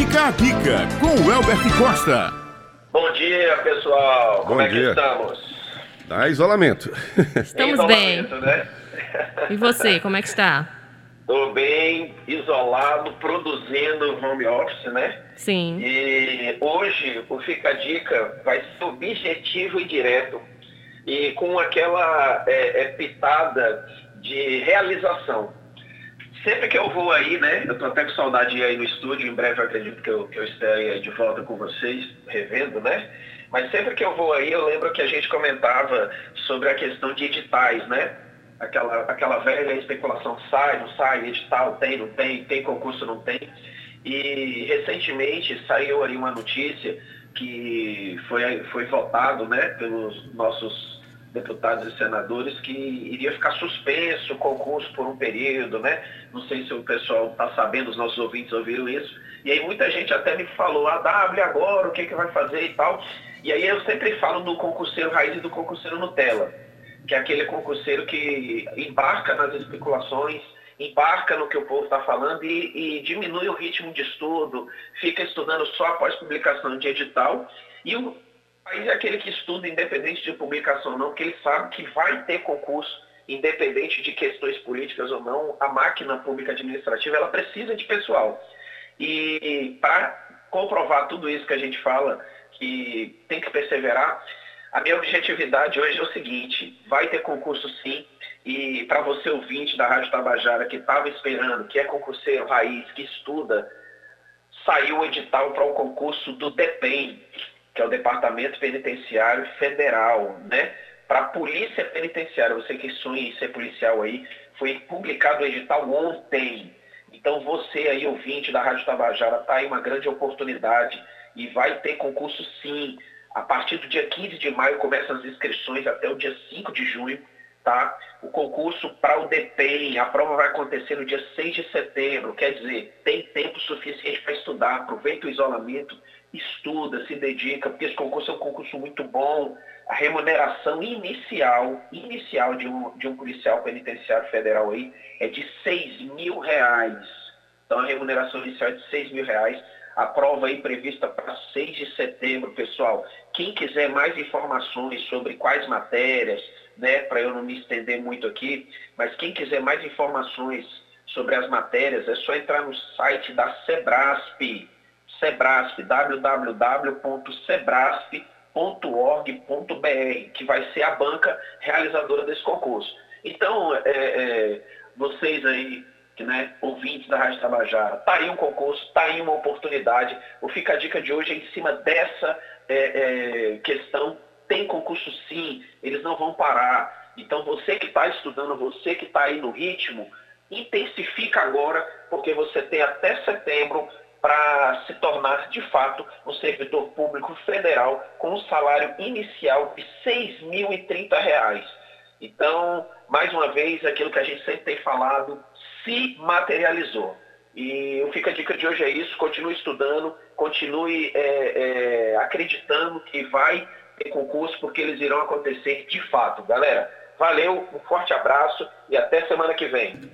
Fica a dica com o Elbert Costa. Bom dia, pessoal. Como Bom é que dia. estamos? Dá isolamento. Estamos Isolamento, né? E você, como é que está? Tô bem, isolado, produzindo home office, né? Sim. E hoje o Fica a Dica vai ser objetivo e direto e com aquela é, é, pitada de realização. Sempre que eu vou aí, né? Eu tô até com saudade de ir aí no estúdio, em breve acredito que eu, que eu estarei aí de volta com vocês, revendo, né? Mas sempre que eu vou aí, eu lembro que a gente comentava sobre a questão de editais, né? Aquela, aquela velha especulação, sai, não sai, edital, tem, não tem, tem concurso, não tem. E recentemente saiu ali uma notícia que foi, foi votado né, pelos nossos deputados e senadores que iria ficar suspenso o concurso por um período, né? Não sei se o pessoal está sabendo, os nossos ouvintes ouviram isso. E aí muita gente até me falou, ah, W agora, o que, que vai fazer e tal. E aí eu sempre falo do concurseiro raiz e do concurseiro Nutella, que é aquele concurseiro que embarca nas especulações, embarca no que o povo está falando e, e diminui o ritmo de estudo, fica estudando só após publicação de edital. E o país é aquele que estuda independente de publicação ou não, porque ele sabe que vai ter concurso, independente de questões políticas ou não, a máquina pública administrativa ela precisa de pessoal. E para comprovar tudo isso que a gente fala, que tem que perseverar, a minha objetividade hoje é o seguinte, vai ter concurso sim, e para você ouvinte da Rádio Tabajara que estava esperando, que é concurseiro raiz, que estuda, saiu o edital para o concurso do DEPEN, que é o Departamento Penitenciário Federal, né? Para a Polícia Penitenciária, você que sonha em ser policial aí, foi publicado o edital ontem. Então você aí, ouvinte da Rádio Tabajara, tá aí uma grande oportunidade e vai ter concurso sim. A partir do dia 15 de maio começam as inscrições até o dia 5 de junho, tá? O concurso para o DPEM, a prova vai acontecer no dia 6 de setembro, quer dizer, tem tempo suficiente para estudar, aproveita o isolamento, estuda, se dedica, porque esse concurso é um concurso muito bom. A remuneração inicial, inicial de um, de um policial penitenciário federal aí é de 6 mil reais. Então a remuneração inicial é de 6 mil reais. A prova aí prevista para 6 de setembro, pessoal. Quem quiser mais informações sobre quais matérias, né, para eu não me estender muito aqui, mas quem quiser mais informações sobre as matérias, é só entrar no site da Sebrasp, Sebrasp, www.sebrasp.org.br, que vai ser a banca realizadora desse concurso. Então, é, é, vocês aí, né, ouvintes da Rádio Tabajara, tá aí um concurso, tá aí uma oportunidade. O Fica a Dica de hoje é em cima dessa é, é, questão. Tem concurso sim, eles não vão parar. Então, você que está estudando, você que está aí no ritmo, intensifica agora, porque você tem até setembro para se tornar, de fato, um servidor público federal com um salário inicial de R$ 6.030. Então, mais uma vez, aquilo que a gente sempre tem falado se materializou. E o Fica a Dica de hoje é isso, continue estudando, continue é, é, acreditando que vai ter concurso, porque eles irão acontecer de fato. Galera, valeu, um forte abraço e até semana que vem.